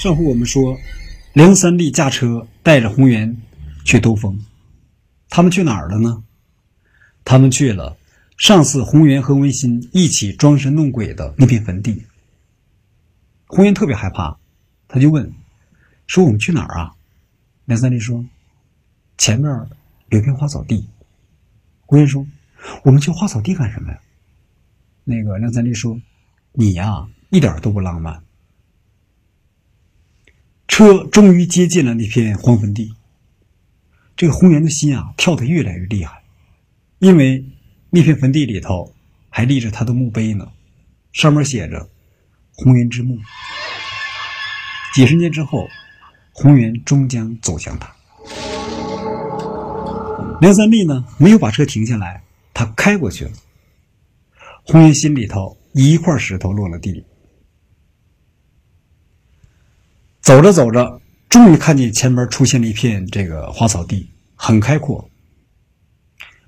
上回我们说，梁三立驾车带着红颜去兜风，他们去哪儿了呢？他们去了上次红颜和文馨一起装神弄鬼的那片坟地。红颜特别害怕，他就问：“说我们去哪儿啊？”梁三立说：“前面有片花草地。”红颜说：“我们去花草地干什么呀？”那个梁三立说：“你呀，一点都不浪漫。”车终于接近了那片荒坟地，这个红颜的心啊跳得越来越厉害，因为那片坟地里头还立着他的墓碑呢，上面写着“红颜之墓”。几十年之后，红颜终将走向他。梁三立呢，没有把车停下来，他开过去了。红颜心里头一块石头落了地里。走着走着，终于看见前面出现了一片这个花草地，很开阔。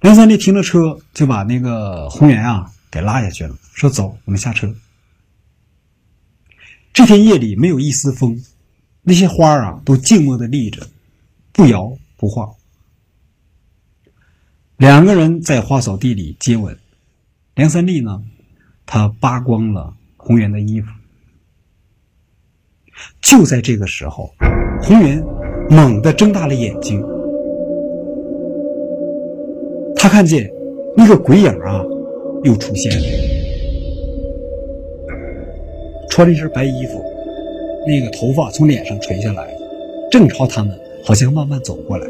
梁三立停了车，就把那个红颜啊给拉下去了，说：“走，我们下车。”这天夜里没有一丝风，那些花啊都静默的立着，不摇不晃。两个人在花草地里接吻，梁三立呢，他扒光了红颜的衣服。就在这个时候，红颜猛地睁大了眼睛，他看见那个鬼影啊，又出现了，穿了一身白衣服，那个头发从脸上垂下来，正朝他们好像慢慢走过来。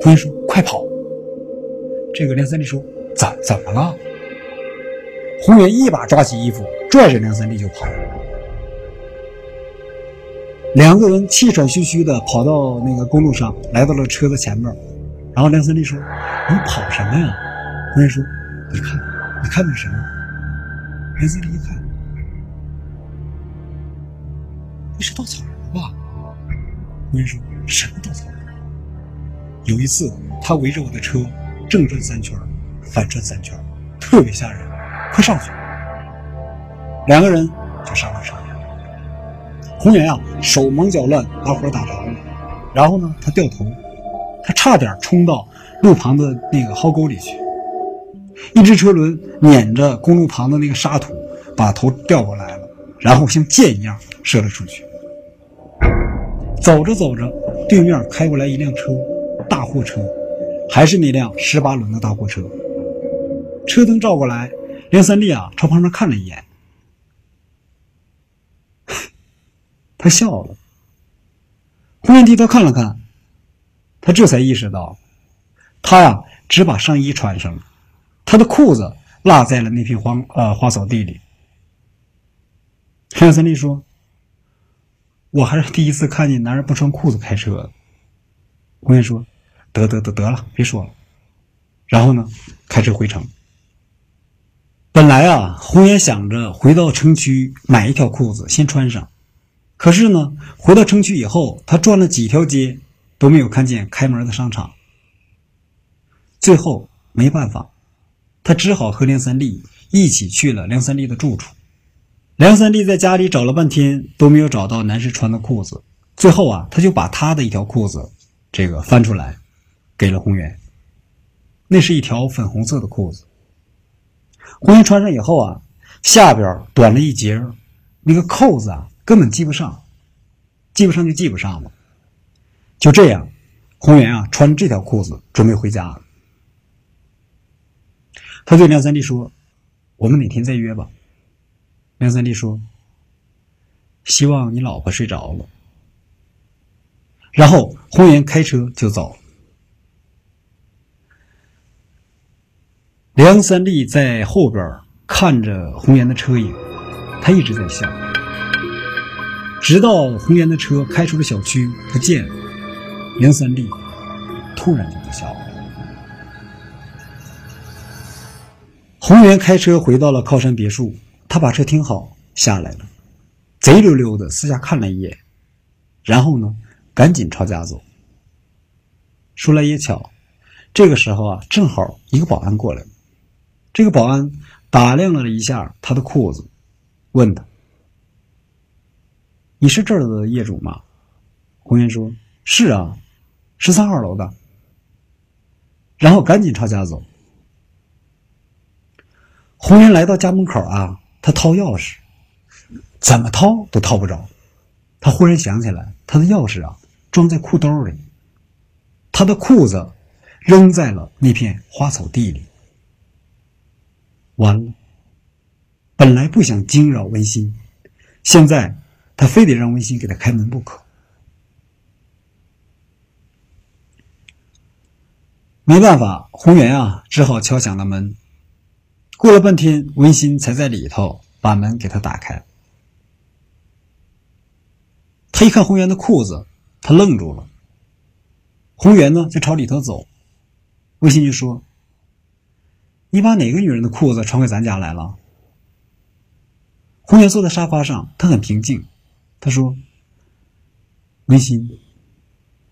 红颜说：“快跑！”这个梁三立说：“怎怎么了？”红颜一把抓起衣服，拽着梁三立就跑。两个人气喘吁吁的跑到那个公路上，来到了车子前面。然后梁三立说：“你跑什么呀？”红颜说：“你看，你看那什么？”梁三立一看，那是稻草人吧？红颜说：“什么稻草人？”有一次，他围着我的车正转三圈，反转三圈，特别吓人。快上去！两个人就上了车。红颜啊，手忙脚乱，把火打着了。然后呢，他掉头，他差点冲到路旁的那个壕沟里去。一只车轮碾着公路旁的那个沙土，把头掉过来了，然后像箭一样射了出去。走着走着，对面开过来一辆车，大货车，还是那辆十八轮的大货车。车灯照过来，梁三立啊，朝旁边看了一眼。他笑了，红颜低头看了看，他这才意识到，他呀只把上衣穿上了，他的裤子落在了那片荒呃花草地里。梁三立说：“我还是第一次看见男人不穿裤子开车。”红颜说：“得得得得了，别说了。”然后呢，开车回城。本来啊，红颜想着回到城区买一条裤子先穿上。可是呢，回到城区以后，他转了几条街，都没有看见开门的商场。最后没办法，他只好和梁三立一起去了梁三立的住处。梁三立在家里找了半天，都没有找到男士穿的裤子。最后啊，他就把他的一条裤子，这个翻出来，给了红颜。那是一条粉红色的裤子。红颜穿上以后啊，下边短了一截，那个扣子啊。根本系不上，系不上就系不上嘛。就这样，红颜啊穿这条裤子准备回家。他对梁三立说：“我们哪天再约吧。”梁三立说：“希望你老婆睡着了。”然后红颜开车就走。梁三立在后边看着红颜的车影，他一直在笑。直到红颜的车开出了小区，不见了。梁三立突然就不笑了。红颜开车回到了靠山别墅，他把车停好，下来了，贼溜溜的四下看了一眼，然后呢，赶紧朝家走。说来也巧，这个时候啊，正好一个保安过来了。这个保安打量了一下他的裤子，问他。你是这儿的业主吗？”红颜说：“是啊，十三号楼的。”然后赶紧朝家走。红颜来到家门口啊，他掏钥匙，怎么掏都掏不着。他忽然想起来，他的钥匙啊装在裤兜里，他的裤子扔在了那片花草地里。完了，本来不想惊扰温馨，现在他非得让温馨给他开门不可。没办法，红源啊，只好敲响了门。过了半天，温馨才在里头把门给他打开。他一看红源的裤子，他愣住了。红源呢，就朝里头走。温馨就说：“你把哪个女人的裤子穿回咱家来了？”红原坐在沙发上，他很平静。他说：“温馨，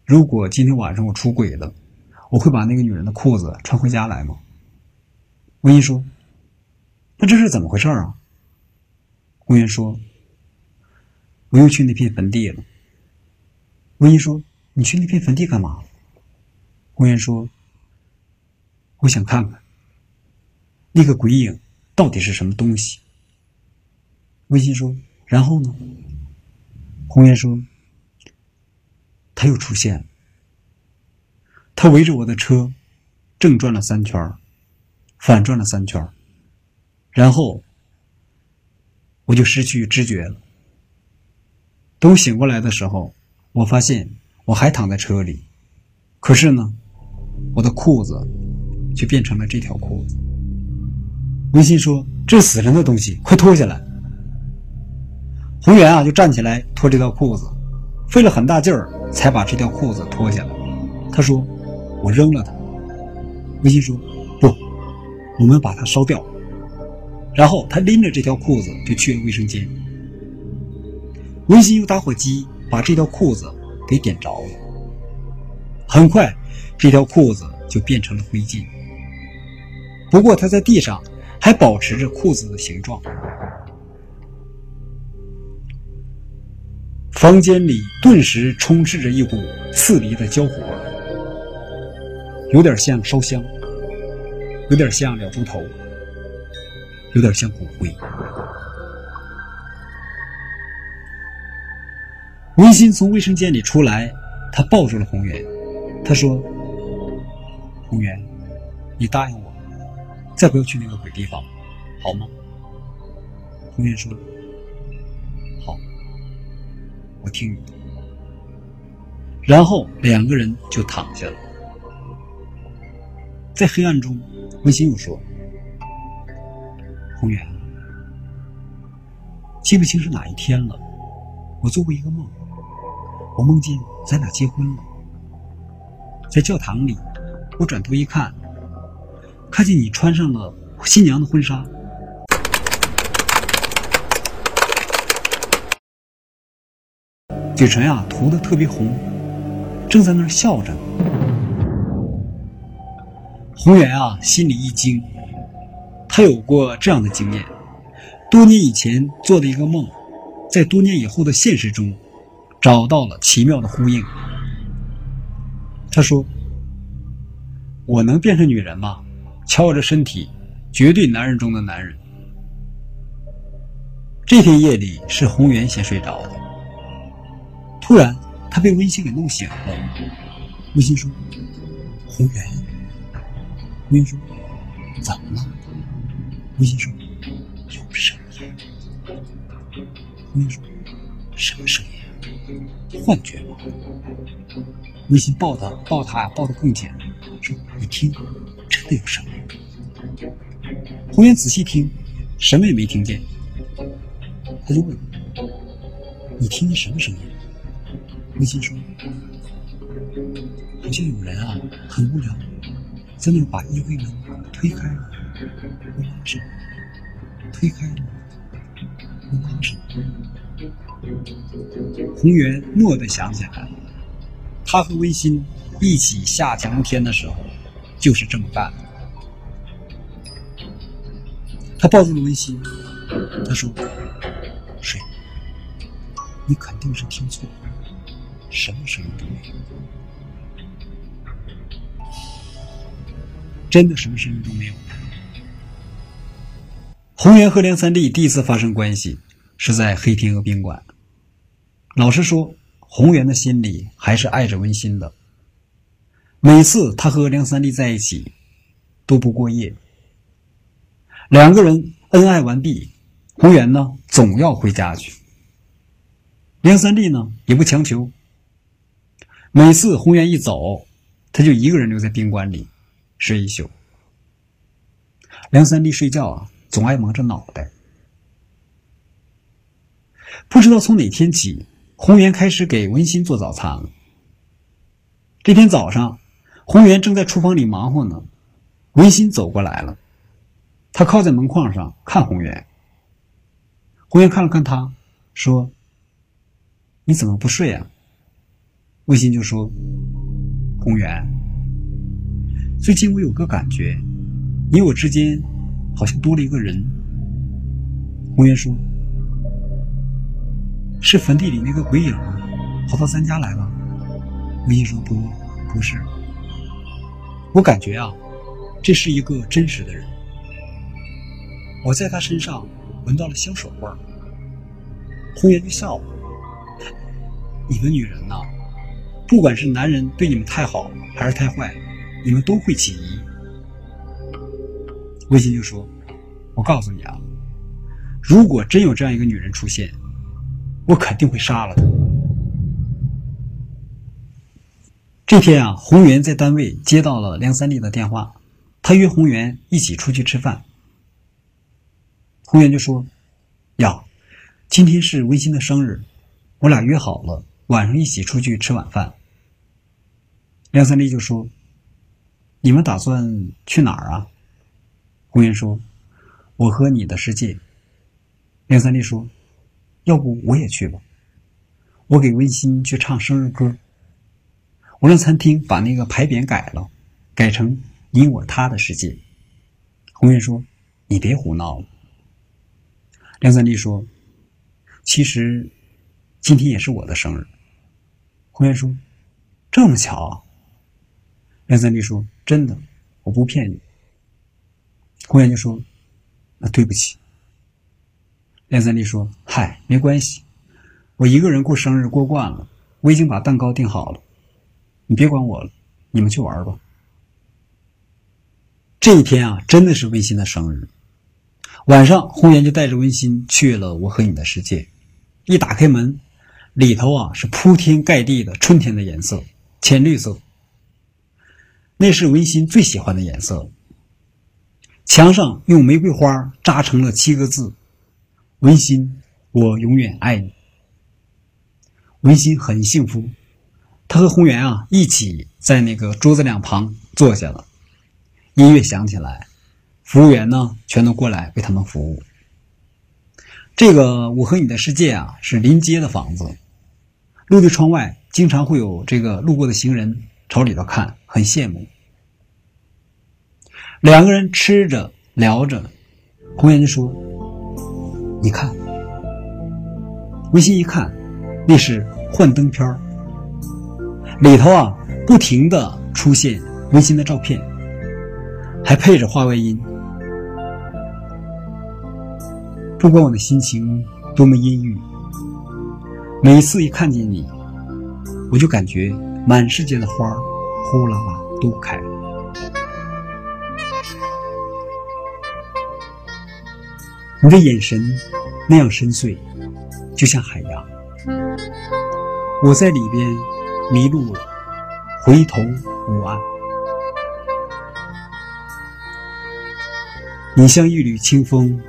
如果今天晚上我出轨了。”我会把那个女人的裤子穿回家来吗？温馨说：“那这是怎么回事啊？”红颜说：“我又去那片坟地了。”温馨说：“你去那片坟地干嘛？”红颜说：“我想看看那个鬼影到底是什么东西。”温馨说：“然后呢？”红颜说：“他又出现了。”他围着我的车，正转了三圈反转了三圈然后我就失去知觉了。等我醒过来的时候，我发现我还躺在车里，可是呢，我的裤子却变成了这条裤子。文心说：“这是死人的东西，快脱下来！”红原啊，就站起来脱这条裤子，费了很大劲儿才把这条裤子脱下来。他说。我扔了它。温馨说：“不，我们把它烧掉。”然后他拎着这条裤子就去了卫生间。温馨用打火机把这条裤子给点着了。很快，这条裤子就变成了灰烬。不过，他在地上还保持着裤子的形状。房间里顿时充斥着一股刺鼻的焦火。有点像烧香，有点像燎猪头，有点像骨灰。温馨从卫生间里出来，他抱住了红原，他说：“红原，你答应我，再不要去那个鬼地方，好吗？”红原说：“，我听你的。”然后两个人就躺下了。在黑暗中，温馨又说：“红原，记不清是哪一天了，我做过一个梦，我梦见咱俩结婚了，在教堂里，我转头一看，看见你穿上了新娘的婚纱，嘴唇啊涂的特别红，正在那儿笑着。”红源啊，心里一惊，他有过这样的经验：多年以前做的一个梦，在多年以后的现实中找到了奇妙的呼应。他说：“我能变成女人吗？瞧我这身体，绝对男人中的男人。”这天夜里是红源先睡着的，突然他被温馨给弄醒了。温馨说：“红原。”温馨说：“怎么了？”温馨说：“有声音。”温馨说：“什么声音？幻觉吗？”温馨抱他，抱他，抱得更紧，说：“你听，真的有声音。”红颜仔细听，什么也没听见。他就问：“你听见什么声音？”温馨说：“好像有人啊，很无聊。”在那把衣柜门推开了，我拉上，推开了，我拉上。红原蓦地想起来，他和温馨一起下江天的时候，就是这么干的。他抱住了温馨，他说：“睡。”你肯定是听错了，什么声音都没有，真的什么声音都没有。红颜和梁三弟第一次发生关系是在黑天鹅宾馆。老实说，红颜的心里还是爱着温馨的。每次他和梁三弟在一起，都不过夜。两个人恩爱完毕，红颜呢总要回家去。梁三弟呢也不强求。每次红颜一走，他就一个人留在宾馆里睡一宿。梁三弟睡觉啊，总爱蒙着脑袋。不知道从哪天起，红颜开始给温馨做早餐了。这天早上，红颜正在厨房里忙活呢，温馨走过来了。他靠在门框上看红颜，红颜看了看他，说：“你怎么不睡啊？”温馨就说：“红颜，最近我有个感觉，你我之间好像多了一个人。”红颜说：“是坟地里那个鬼影跑到咱家来了。”温馨说：“不，不是，我感觉啊，这是一个真实的人。”我在他身上闻到了香水味儿，红颜就笑了。你们女人呐，不管是男人对你们太好还是太坏，你们都会起疑。魏新就说：“我告诉你啊，如果真有这样一个女人出现，我肯定会杀了她。”这天啊，红源在单位接到了梁三弟的电话，他约红源一起出去吃饭。红颜就说：“呀，今天是温馨的生日，我俩约好了晚上一起出去吃晚饭。”梁三立就说：“你们打算去哪儿啊？”红颜说：“我和你的世界。”梁三立说：“要不我也去吧，我给温馨去唱生日歌。我让餐厅把那个牌匾改了，改成你我他的世界。”红颜说：“你别胡闹了。”梁三立说：“其实今天也是我的生日。”红颜说：“这么巧？”梁三立说：“真的，我不骗你。”红颜就说：“那对不起。”梁三立说：“嗨，没关系，我一个人过生日过惯了，我已经把蛋糕订好了，你别管我了，你们去玩吧。”这一天啊，真的是温馨的生日。晚上，红颜就带着温馨去了我和你的世界。一打开门，里头啊是铺天盖地的春天的颜色，浅绿色。那是文馨最喜欢的颜色。墙上用玫瑰花扎成了七个字：“文馨，我永远爱你。”文馨很幸福，他和红颜啊一起在那个桌子两旁坐下了。音乐响起来。服务员呢，全都过来为他们服务。这个我和你的世界啊，是临街的房子，落地窗外经常会有这个路过的行人朝里头看，很羡慕。两个人吃着聊着，红颜就说：“你看。”温馨一看，那是幻灯片里头啊不停的出现温馨的照片，还配着话外音。不管我的心情多么阴郁，每次一看见你，我就感觉满世界的花儿呼啦啦都开了。你的眼神那样深邃，就像海洋。我在里边迷路了，回头无岸。你像一缕清风。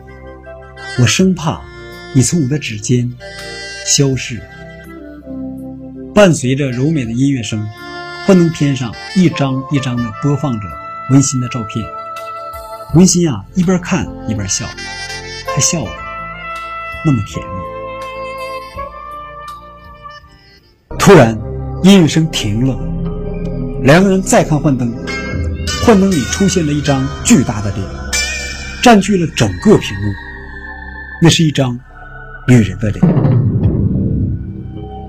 我生怕你从我的指尖消逝。伴随着柔美的音乐声，幻灯片上一张一张的播放着温馨的照片。温馨啊，一边看一边笑，他笑的那么甜蜜。突然，音乐声停了，两个人再看幻灯，幻灯里出现了一张巨大的脸，占据了整个屏幕。那是一张女人的脸。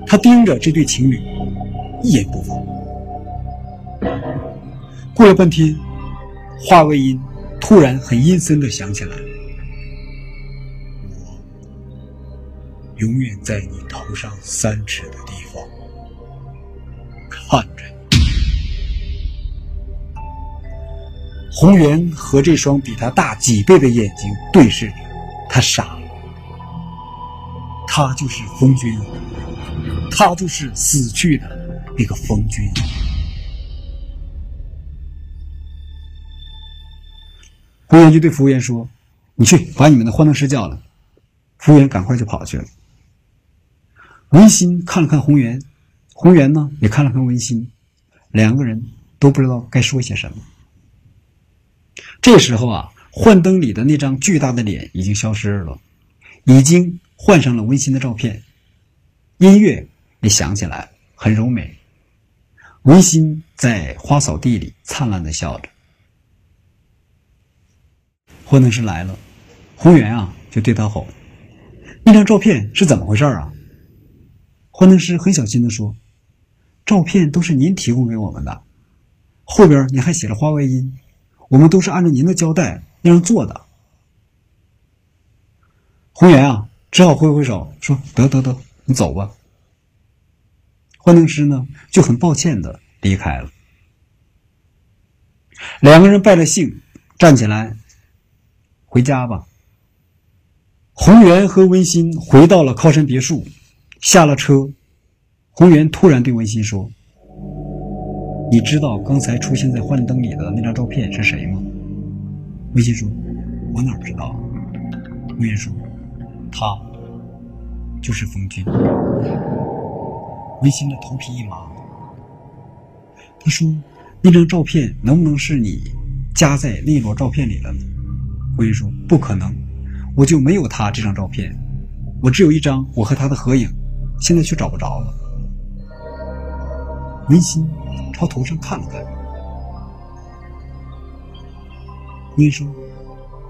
他盯着这对情侣，一言不发。过了半天，华为音突然很阴森的响起来：“我永远在你头上三尺的地方看着你。”红颜和这双比他大几倍的眼睛对视着，他傻了。他就是风君，他就是死去的那个风君。红颜就对服务员说：“你去把你们的幻灯师叫来。”服务员赶快就跑去了。文心看了看红颜，红颜呢也看了看文心，两个人都不知道该说些什么。这时候啊，幻灯里的那张巨大的脸已经消失了，已经。换上了温馨的照片，音乐也响起来，很柔美。温馨在花草地里灿烂的笑着。幻灯师来了，红原啊就对他吼：“那张照片是怎么回事啊？”幻灯师很小心的说：“照片都是您提供给我们的，后边你还写了花外音，我们都是按照您的交代那样做的。”红原啊。只好挥挥手说：“得得得，你走吧。”幻灯师呢就很抱歉的离开了。两个人拜了兴，站起来回家吧。红源和温馨回到了靠山别墅，下了车，红源突然对温馨说：“你知道刚才出现在幻灯里的那张照片是谁吗？”温馨说：“我哪知道？”红原说。他就是冯军。温馨的头皮一麻。他说：“那张照片能不能是你夹在那摞照片里了呢？”红云说：“不可能，我就没有他这张照片，我只有一张我和他的合影，现在却找不着了。”温馨朝头上看了看。红云说：“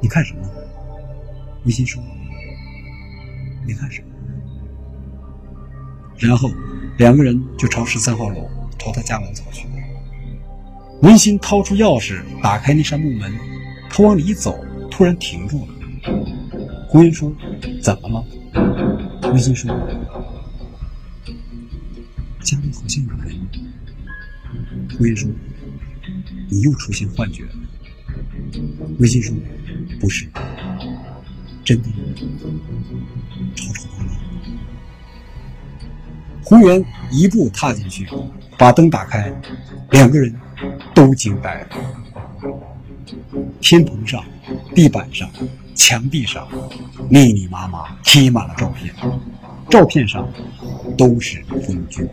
你看什么？”温馨说。你看什么？然后两个人就朝十三号楼，朝他家门走去。文心掏出钥匙，打开那扇木门，他往里走，突然停住了。胡云说：“怎么了？”文心说：“家里好像有人。”胡云说：“你又出现幻觉了。”文心说：“不是。”真的，吵吵闹闹。胡元一步踏进去，把灯打开，两个人都惊呆了。天棚上、地板上、墙壁上，密密麻麻贴满了照片，照片上都是风军。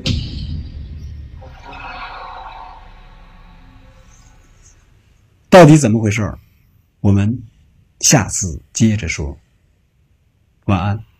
到底怎么回事我们下次接着说。晚安。